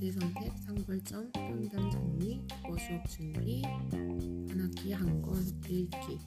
지선택, 상벌점, 혼단 정리, 뭐 워수업 준비, 한 학기 한 권 읽기.